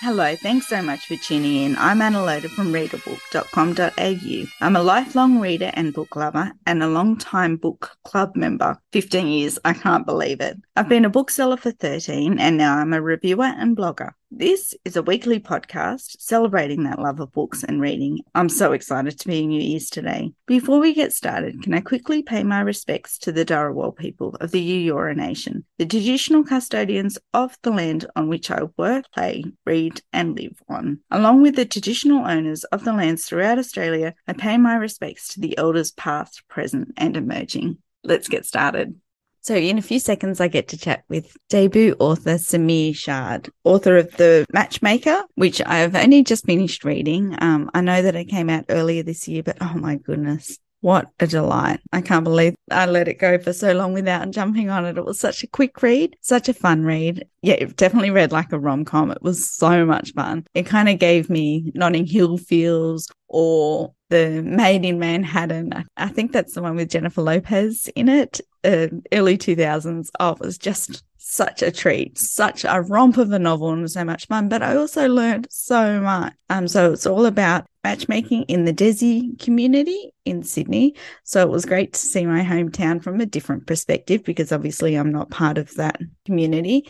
Hello, thanks so much for tuning in. I'm Anna Loder from readabook.com.au. I'm a lifelong reader and book lover and a long-time book club member. 15 years, I can't believe it. I've been a bookseller for 13 and now I'm a reviewer and blogger. This is a weekly podcast celebrating that love of books and reading. I'm so excited to be in your ears today. Before we get started, can I quickly pay my respects to the Dharawal people of the Eora Nation, the traditional custodians of the land on which I work, play, read, and live on. Along with the traditional owners of the lands throughout Australia, I pay my respects to the elders past, present, and emerging. Let's get started. So, in a few seconds, I get to chat with debut author Saman Shad, author of The Matchmaker, which I've only just finished reading. Um, I know that it came out earlier this year, but oh my goodness, what a delight. I can't believe I let it go for so long without jumping on it. It was such a quick read, such a fun read. Yeah, it definitely read like a rom com. It was so much fun. It kind of gave me Notting Hill feels or the Maid in Manhattan. I think that's the one with Jennifer Lopez in it uh, early 2000s. Oh, it was just such a treat, such a romp of a novel and so much fun. But I also learned so much. Um, so it's all about matchmaking in the Desi community in Sydney. So it was great to see my hometown from a different perspective because obviously I'm not part of that community.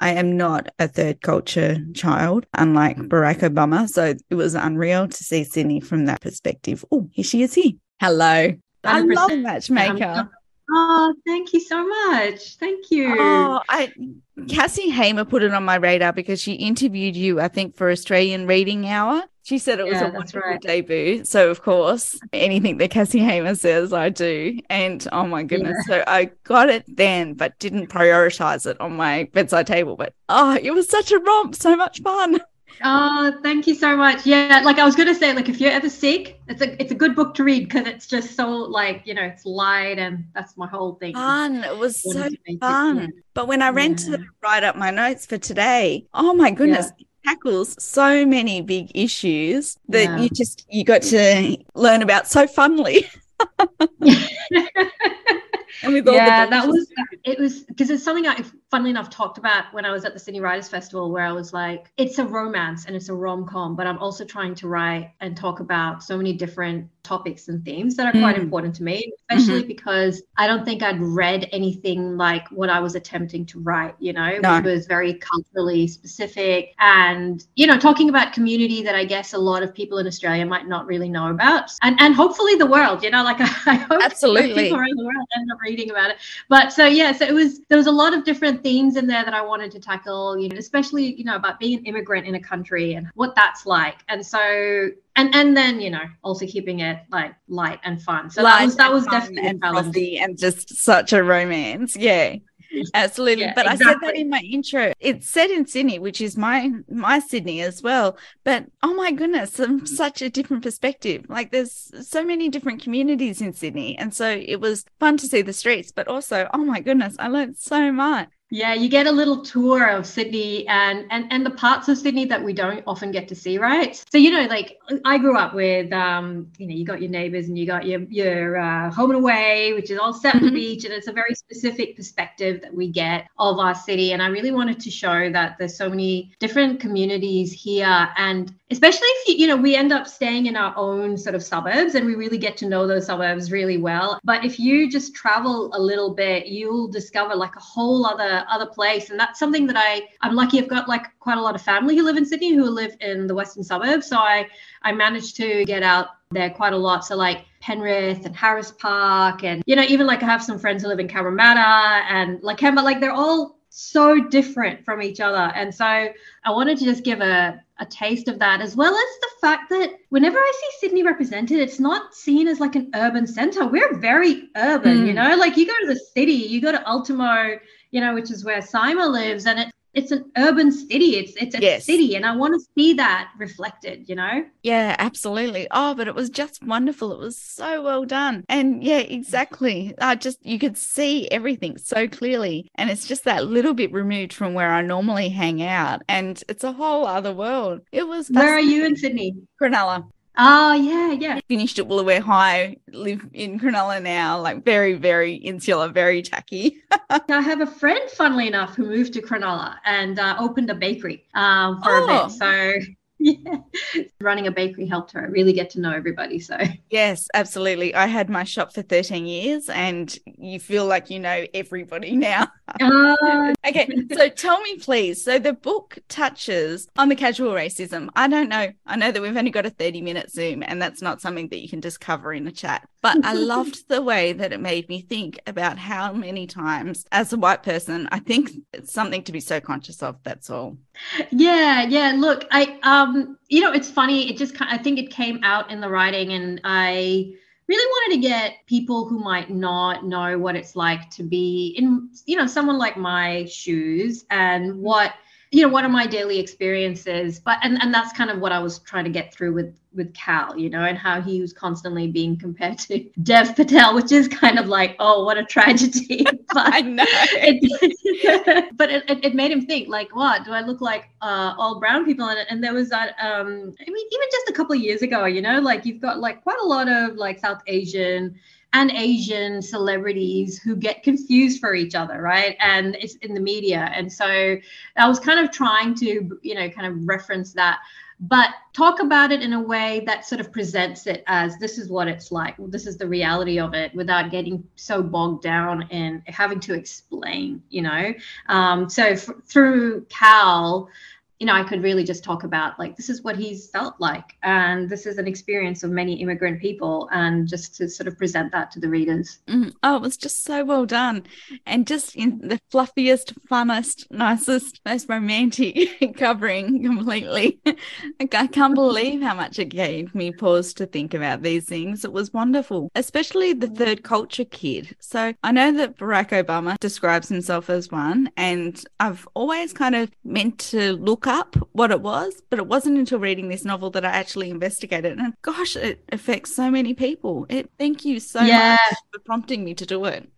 I am not a third culture child, unlike mm. Barack Obama. So it was unreal to see Sydney from that perspective. Oh, here she is here. Hello. 100%. I love Matchmaker. Oh, thank you so much. Thank you. Oh, I Cassie Hamer put it on my radar because she interviewed you, I think, for Australian Reading Hour. She said it was yeah, a wonderful right. debut. So of course, anything that Cassie Hamer says, I do. And oh my goodness. Yeah. So I got it then, but didn't prioritize it on my bedside table. But oh, it was such a romp, so much fun. Oh, thank you so much. Yeah, like I was gonna say, like if you're ever sick, it's a it's a good book to read because it's just so like you know it's light and that's my whole thing. Fun. It was so fun. It, But when I ran yeah. to write up my notes for today, oh my goodness. Yeah. Tackles so many big issues that yeah. you just you got to learn about so funnily. and with all yeah, that was it was because it's something I, funnily enough, talked about when I was at the Sydney Writers Festival, where I was like, it's a romance and it's a rom com, but I'm also trying to write and talk about so many different topics and themes that are quite mm. important to me, especially mm-hmm. because I don't think I'd read anything like what I was attempting to write, you know, no. which was very culturally specific and, you know, talking about community that I guess a lot of people in Australia might not really know about. And and hopefully the world, you know, like I, hope Absolutely. people around the world end up reading about it. But so yeah, so it was there was a lot of different themes in there that I wanted to tackle, you know, especially, you know, about being an immigrant in a country and what that's like. And so and and then you know also keeping it like light and fun. So light that was that was definitely and and just such a romance. Yeah absolutely. Yeah, but exactly. i said that in my intro. It's set in sydney which is my my sydney as well. But oh my goodness from mm-hmm. such a different perspective. Like there's so many different communities in sydney. And so it was fun to see the streets but also oh my goodness i learned so much yeah, you get a little tour of Sydney and and and the parts of Sydney that we don't often get to see, right? So you know, like I grew up with, um, you know, you got your neighbors and you got your your uh, home and away, which is all set on the mm-hmm. beach, and it's a very specific perspective that we get of our city. And I really wanted to show that there's so many different communities here, and especially if you, you know, we end up staying in our own sort of suburbs, and we really get to know those suburbs really well. But if you just travel a little bit, you'll discover like a whole other other place. And that's something that i i'm lucky i've got like quite a lot of family who live in sydney who live in the western suburbs. So i i managed to get out there quite a lot. So like penrith and harris park and you know even like i have some friends who live in cabramatta and like Kemba, like they're all so different from each other. And so i wanted to just give a a taste of that, as well as the fact that whenever I see Sydney represented, it's not seen as like an urban center. We're very urban, mm. you know, like you go to the city, you go to Ultimo, you know, which is where Sima lives, and it, it's an urban city. It's it's a yes. city, and I want to see that reflected. You know. Yeah, absolutely. Oh, but it was just wonderful. It was so well done, and yeah, exactly. I just you could see everything so clearly, and it's just that little bit removed from where I normally hang out, and it's a whole other world. It was. Where are you in Sydney? Cronulla. Oh yeah, yeah. Finished at Woolooware High, live in Cronulla now, like very, very insular, very tacky. I have a friend, funnily enough, who moved to Cronulla and uh, opened a bakery um, for oh. a bit. Oh. So yeah. Running a bakery helped her really get to know everybody. So, yes, absolutely. I had my shop for 13 years and you feel like you know everybody now. Uh... okay, so tell me, please. So, the book touches on the casual racism. I don't know. I know that we've only got a 30 minute Zoom and that's not something that you can just cover in a chat. But I loved the way that it made me think about how many times, as a white person, I think it's something to be so conscious of. That's all. Yeah, yeah. Look, I um, you know, it's funny. It just I think it came out in the writing, and I really wanted to get people who might not know what it's like to be in, you know, someone like my shoes and what you know what are my daily experiences but and and that's kind of what i was trying to get through with with cal you know and how he was constantly being compared to dev patel which is kind of like oh what a tragedy. But i know it, but it, it, made him think like what? Do i look like uh, all brown people? And, and there was that um i mean even just a couple of years ago you know like you've got like quite a lot of like south asian and Asian celebrities who get confused for each other, right? And it's in the media. And so I was kind of trying to, you know, kind of reference that, but talk about it in a way that sort of presents it as this is what it's like. This is the reality of it without getting so bogged down in having to explain, you know? Um, so f- through Cal, you know, I could really just talk about like this is what he's felt like, and this is an experience of many immigrant people, and just to sort of present that to the readers. Mm, oh, it was just so well done, and just in the fluffiest, funnest, nicest, most romantic covering completely. like, I can't believe how much it gave me pause to think about these things. It was wonderful, especially the third culture kid. So I know that Barack Obama describes himself as one, and I've always kind of meant to look up what it was, but it wasn't until reading this novel that I actually investigated. And gosh, it affects so many people. It thank you so yeah. much for prompting me to do it.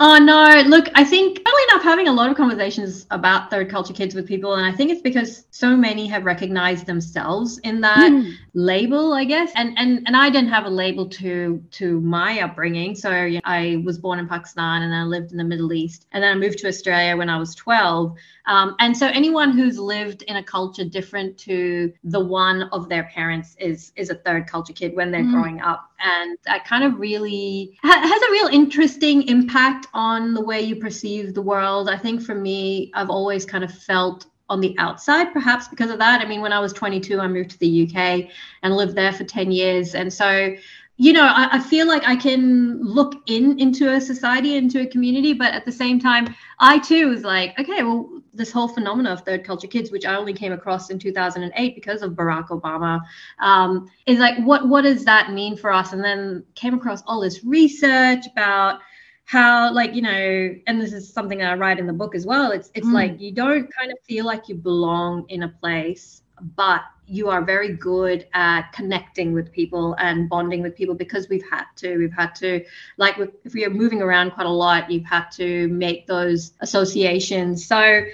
Oh no, look, I think funnily enough, having a lot of conversations about third culture kids with people, and I think it's because so many have recognized themselves in that mm. label, I guess. And and and I didn't have a label to to my upbringing. So you know, I was born in Pakistan and then I lived in the Middle East, and then I moved to Australia when I was 12. Um, and so anyone who's lived in a culture different to the one of their parents is is a third culture kid when they're mm. growing up, and that kind of really ha- has a real interesting impact on the way you perceive the world. I think for me, I've always kind of felt on the outside, perhaps because of that. I mean, when I was 22, I moved to the UK and lived there for 10 years, and so you know I, I, feel like i can look in into a society into a community but at the same time i too was like okay well this whole phenomena of third culture kids which i only came across in 2008 because of barack obama um, is like what what does that mean for us and then came across all this research about how like you know and this is something that i write in the book as well it's it's mm. like you don't kind of feel like you belong in a place but you are very good at connecting with people and bonding with people because we've had to. We've had to like if we are moving around quite a lot you've had to make those associations. So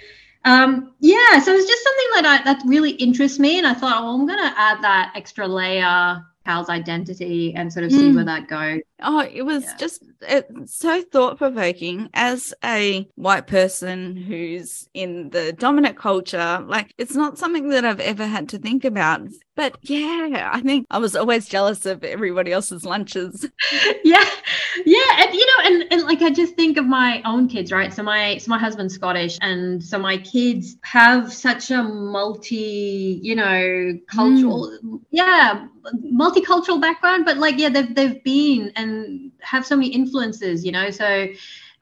um, yeah so it's just something that I, that really interests me and i thought well i'm to add that extra layer Cal's identity and sort of see mm. where that goes. Oh, it was yeah. just so thought provoking as a white person who's in the dominant culture. Like, it's not something that I've ever had to think about. But yeah, I think I was always jealous of everybody else's lunches. yeah. Yeah. And you know, and, and like I just think of my own kids, right? So my so my husband's Scottish and so my kids have such a multi, you know, cultural mm. yeah, multicultural background, but like yeah, they've they've been and have so many influences, you know. So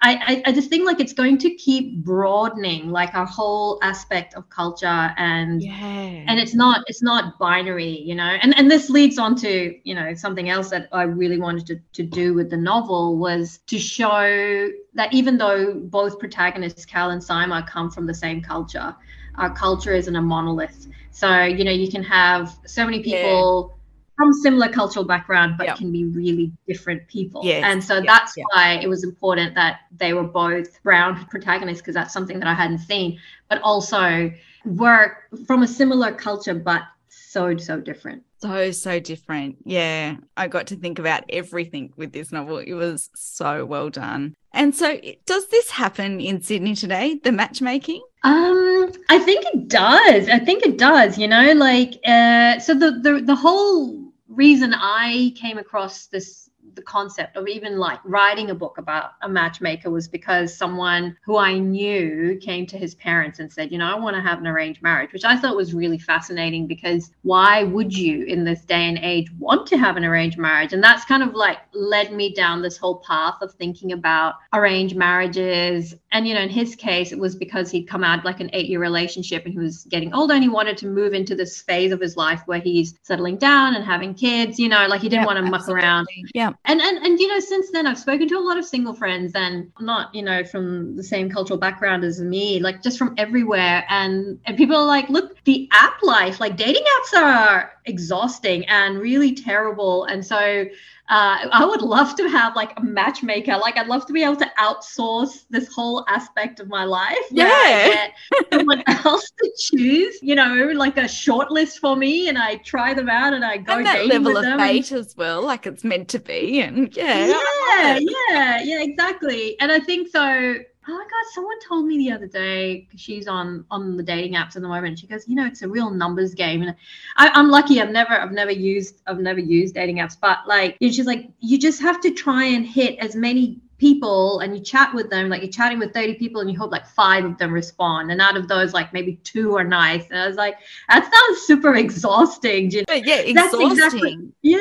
I, I, just think like it's going to keep broadening like our whole aspect of culture and yeah. and it's not it's not binary you know? And and this leads on to you know something else that i really wanted to, to do with the novel was to show that even though both protagonists cal and Sima come from the same culture our culture isn't a monolith. So you know you can have so many people yeah from similar cultural background but yep. can be really different people yes. and so yep. that's yep. why it was important that they were both brown protagonists because that's something that i hadn't seen but also were from a similar culture but so so different so so different yeah i got to think about everything with this novel it was so well done and so does this happen in sydney today the matchmaking um i think it does i think it does you know like uh so the the, the whole reason i came across this the concept of even like writing a book about a matchmaker was because someone who I knew came to his parents and said, you know, I want to have an arranged marriage, which I thought was really fascinating because why would you in this day and age want to have an arranged marriage? And that's kind of like led me down this whole path of thinking about arranged marriages. And, you know, in his case, it was because he'd come out like an eight year relationship and he was getting older and he wanted to move into this phase of his life where he's settling down and having kids, you know, like he didn't want to muck around. Yeah and and and you know since then i've spoken to a lot of single friends and not you know from the same cultural background as me like just from everywhere. And and people are like look the app life like dating apps are exhausting and really terrible. And so uh, I would love to have like a matchmaker. Like I'd love to be able to outsource this whole aspect of my life. Yeah. someone else to choose, you know, like a short list for me and I try them out and I go and that level of bait and... as well, like it's meant to be. And yeah. Yeah, yeah, yeah, exactly. And I think so oh my god someone told me the other day she's on on the dating apps at the moment she goes you know it's a real numbers game and I, am lucky i've never i've never used i've never used dating apps but like you know, she's like you just have to try and hit as many people and you chat with them, like you're chatting with 30 people and you hope like five of them respond. And out of those, like maybe two are nice. And I was like, that sounds super exhausting. You know? Yeah, exhausting. Exactly, yeah.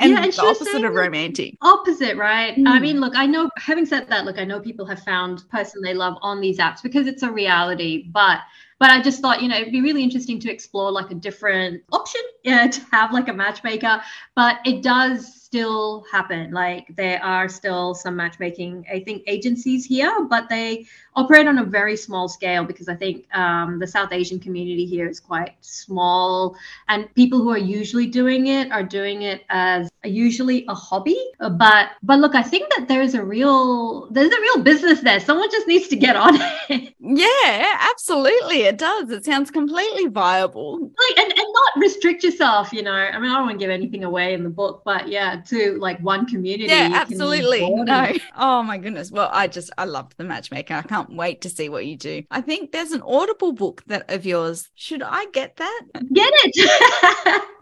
And yeah. And the opposite of romantic. Opposite, right? Mm. I mean, look, I know, having said that, look, I know people have found person they love on these apps because it's a reality, but but I just thought, you know, it'd be really interesting to explore like a different option, yeah, to have like a matchmaker. But it does still happen. Like there are still some matchmaking, I think, agencies here, but they operate on a very small scale because I think um, the South Asian community here is quite small, and people who are usually doing it are doing it as a, usually a hobby. But but look, I think that there is a real there's a real business there. Someone just needs to get on it. Yeah, absolutely, it does. It sounds completely viable. Like and, and not restrict yourself. You know, I mean, I don't want to give anything away in the book, but yeah, to like one community. Yeah, absolutely. No. Oh my goodness. Well, I just I love the matchmaker. I can't wait to see what you do. I think there's an Audible book that of yours. Should I get that? Get it.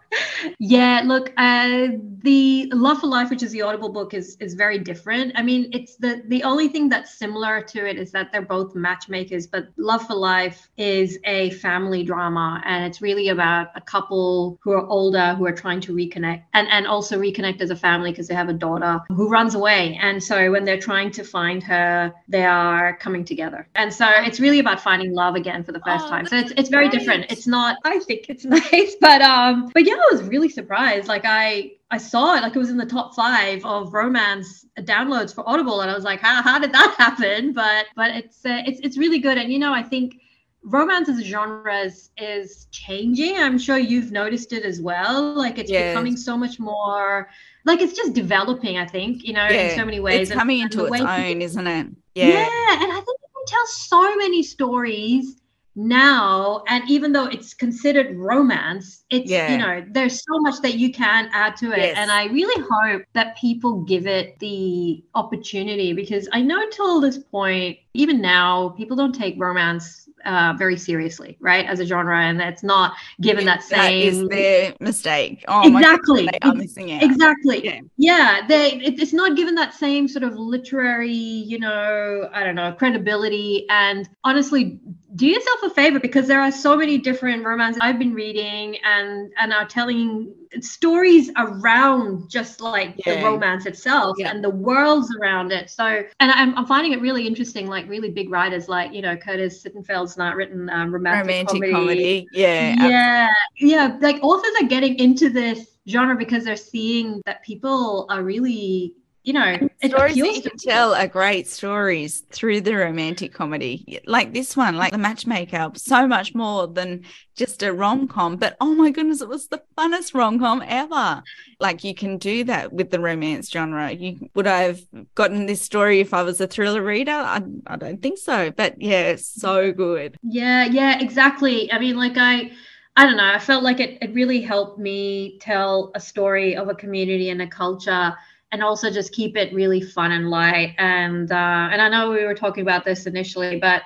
yeah, look, uh, the Love for Life, which is the Audible book, is is very different. I mean, it's the the only thing that's similar to it is that they're both matchmakers, but Love for Life is a family drama, and it's really about a couple who are older who are trying to reconnect and and also reconnect as a family because they have a daughter who runs away, and so when they're trying to find her, they are coming together, and so it's really about finding love again for the first oh, time. So it's it's very great. different. It's not. I think it's nice, but um, but yeah. I was really surprised. Like I I saw it like it was in the top five of romance downloads for Audible, and I was like, how how did that happen? But but it's uh, it's it's really good, and you know I think romance as a genre is, is changing. I'm sure you've noticed it as well. Like it's yes. becoming so much more like it's just developing. I think you know yeah. in so many ways. It's coming and, into and its own, people, isn't it? Yeah. Yeah, and I think you can tell so many stories now and even though it's considered romance it's yeah. you know there's so much that you can add to it yes. and i really hope that people give it the opportunity because i know till this point even now people don't take romance uh, very seriously, right, as a genre, and it's not given that same. That is their mistake. Oh, exactly. they are missing out. Exactly. Yeah. yeah they. It, it's not given that same sort of literary, you know, I don't know, credibility. And honestly, do yourself a favor because there are so many different romances I've been reading and and are telling stories around just like yeah. the romance itself yeah. and the worlds around it. So, and I'm, I'm finding it really interesting. Like really big writers, like you know Curtis Sittenfeld's not written um, romantic, romantic comedy. comedy. Yeah, yeah, absolutely. yeah. Like authors are getting into this genre because they're seeing that people are really you know, stories that you can tell are great stories through the romantic comedy, like this one, like the matchmaker, so much more than just a rom com. But oh my goodness, it was the funnest rom com ever. Like you can do that with the romance genre. You would I have gotten this story if I was a thriller reader? I, I don't think so. But yeah, it's so good. Yeah, yeah, exactly. I mean, like I I don't know. I felt like it, it really helped me tell a story of a community and a culture and also just keep it really fun and light. And uh, and I know we were talking about this initially, but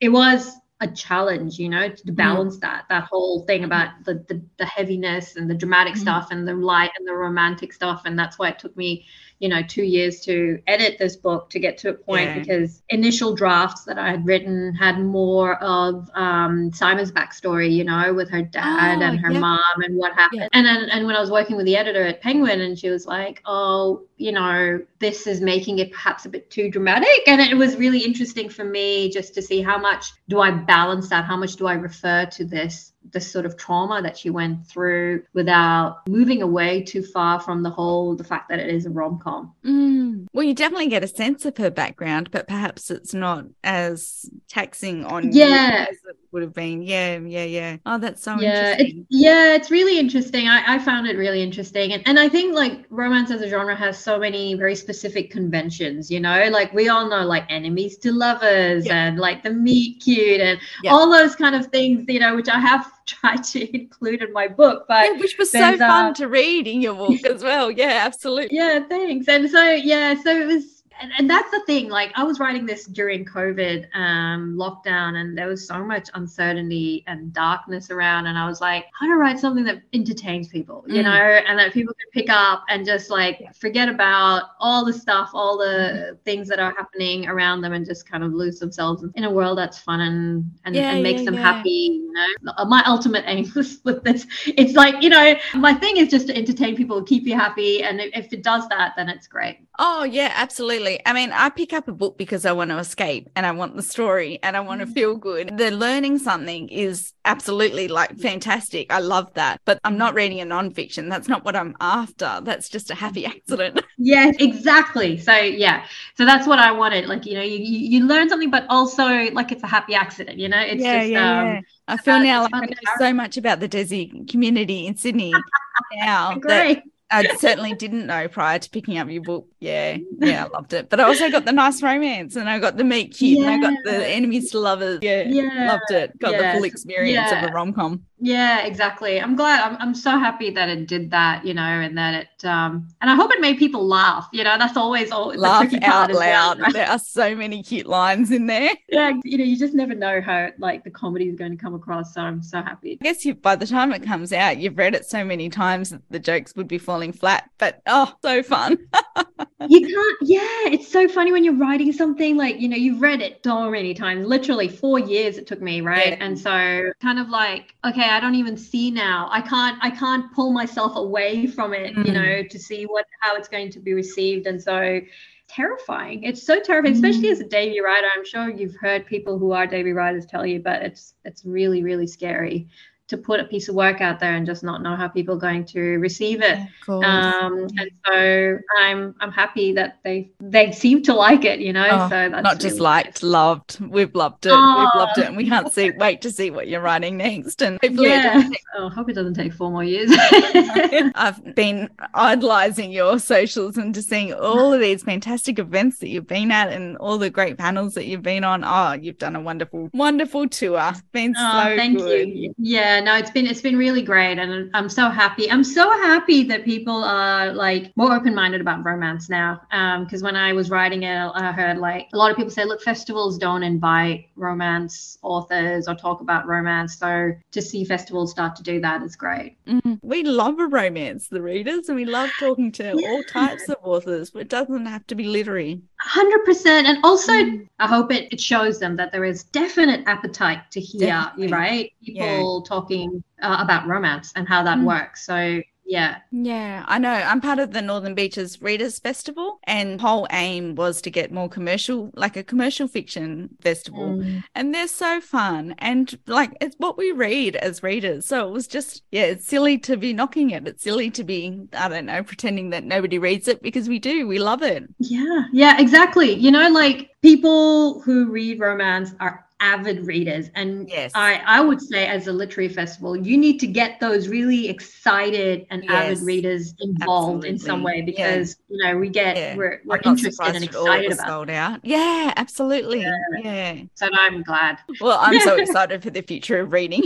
it was a challenge, you know, to mm. balance mm. that that whole thing about the, the, the heaviness and the dramatic mm. stuff and the light and the romantic stuff. And that's why it took me you know two years to edit this book to get to a point yeah. because initial drafts that I had written had more of um, Sima's backstory, you know, with her dad oh, and her mom and what happened. Yeah. And then and when I was working with the editor at Penguin, and she was like, "Oh, you know, this is making it perhaps a bit too dramatic," and it was really interesting for me just to see how much do I balance that, how much do I refer to this this sort of trauma that she went through without moving away too far from the whole the fact that it is a rom-com mm. well you definitely get a sense of her background but perhaps it's not as taxing on yeah as it would have been yeah yeah yeah oh that's so yeah interesting. yeah it's really interesting I, I found it really interesting and, and i think like romance as a genre has so many very specific conventions you know like we all know like enemies to lovers yeah. and like the meet cute and yeah. all those kind of things you know which i have tried to include in my book. But yeah, which was so fun uh, to read in your book as well. Yeah, absolutely. Yeah, thanks. And so yeah, so it was and, and that's the thing like i was writing this during covid um, lockdown and there was so much uncertainty and darkness around and i was like how to write something that entertains people you mm. know and that people can pick up and just like forget about all the stuff all the mm. things that are happening around them and just kind of lose themselves in a world that's fun and and, yeah, and makes yeah, them yeah. happy you know my ultimate aim with this it's like you know my thing is just to entertain people keep you happy and if it does that then it's great oh yeah absolutely Absolutely. I mean, I pick up a book because I want to escape and I want the story and I want to mm. feel good. The learning something is absolutely like fantastic. I love that. But I'm not reading a nonfiction. That's not what I'm after. That's just a happy accident. yeah, exactly. So yeah. So that's what I wanted. Like, you know, you, you learn something, but also like it's a happy accident, you know? It's yeah, just yeah, um yeah. I feel now like I know so much about the Desi community in Sydney now. Great. I certainly didn't know prior to picking up your book. Yeah, yeah, I loved it. But I also got the nice romance, and I got the meet cute, yeah. and I got the enemies to lovers. Yeah, yeah, loved it. Got the full experience yeah. of a rom com. Yeah, exactly. I'm glad. I'm, I'm so happy that it did that, you know, and that it um and I hope it made people laugh. You know, that's always all laugh out loud. Well, right? There are so many cute lines in there. Yeah, you know, you just never know how like the comedy is going to come across. So I'm so happy. I guess you by the time it comes out, you've read it so many times that the jokes would be falling flat. But oh, so fun. you can't. Yeah, it's so funny when you're writing something like you know you've read it so many times. Literally four years it took me, right? Yeah. And so kind of like okay I don't even see now. I can't I can't pull myself away from it, mm. you know, to see what how it's going to be received. And so terrifying. It's so terrifying, mm. especially as a debut writer. I'm sure you've heard people who are debut writers tell you, but it's it's really, really scary to put a piece of work out there and just not know how people are going to receive it. Um, and so I'm I'm happy that they they seem to like it, you know. Oh, so that's not just liked, nice. loved. We've loved it. Oh. We've loved it, and we can't see wait to see what you're writing next. And hopefully, yeah. Take- oh, hope it doesn't take four more years. I've been idolizing your socials and just seeing all of these fantastic events that you've been at and all the great panels that you've been on. Oh, you've done a wonderful, wonderful tour. been oh, so thank good. you. Yeah no it's been it's been really great and i'm so happy i'm so happy that people are like more open-minded about romance now um because when i was writing it i heard like a lot of people say look festivals don't invite romance authors or talk about romance so to see festivals start to do that is great mm-hmm. we love a romance the readers and we love talking to yeah. all types of authors but it doesn't have to be literary 100% and also mm. i hope it, it shows them that there is definite appetite to hear Definitely. right people yeah. Talking uh, about romance and how that mm. works so yeah. Yeah, I know. I'm part of the Northern Beaches Readers Festival, and whole aim was to get more commercial, like a commercial fiction festival. Mm. And they're so fun. And like, it's what we read as readers. So it was just, yeah, it's silly to be knocking it. It's silly to be, I don't know, pretending that nobody reads it because we do. We love it. Yeah. Yeah, exactly. You know, like people who read romance are avid readers. And Yes. I, I would say, as a literary festival, you need to get those really excited and avid readers involved in some way absolutely. Yeah. because you know we get Yeah. we're, we're interested and at all it excited about. sold out. Yeah, absolutely. Yeah. So I'm glad. Well, I'm so excited for the future of reading.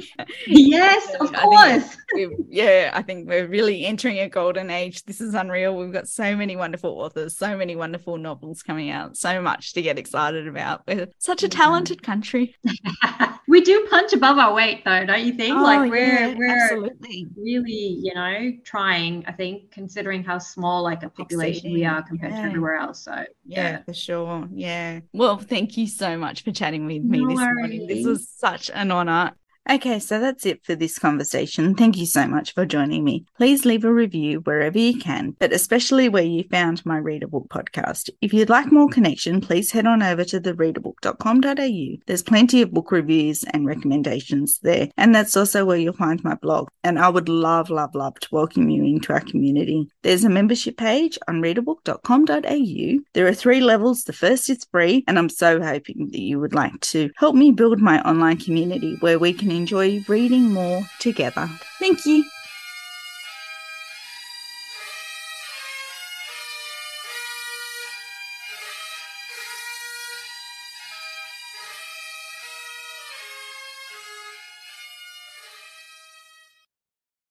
Yes, of course. we yeah, I think we're really entering a golden age. This is unreal. We've got so many wonderful authors, so many wonderful novels coming out, so much to get excited about. We're such a Yeah. talented country. we do punch above our weight though, don't you think? Oh, like we're yeah, we're absolutely. really, you know, trying, I think, considering how small like a population we are compared yeah. to everywhere else. So Yeah, for sure. Yeah. Well, thank you so much for chatting with me No this morning. This was such an honor. Okay, so that's it for this conversation. Thank you so much for joining me. Please leave a review wherever you can, but especially where you found my ReadA Book podcast. If you'd like more connection, please head on over to thereadabook.com.au. There's plenty of book reviews and recommendations there, and that's also where you'll find my blog. And I would love, love, love to welcome you into our community. There's a membership page on readabook.com.au. There are three levels. The first is free, and I'm so hoping that you would like to help me build my online community where we can enjoy reading more together. Thank you.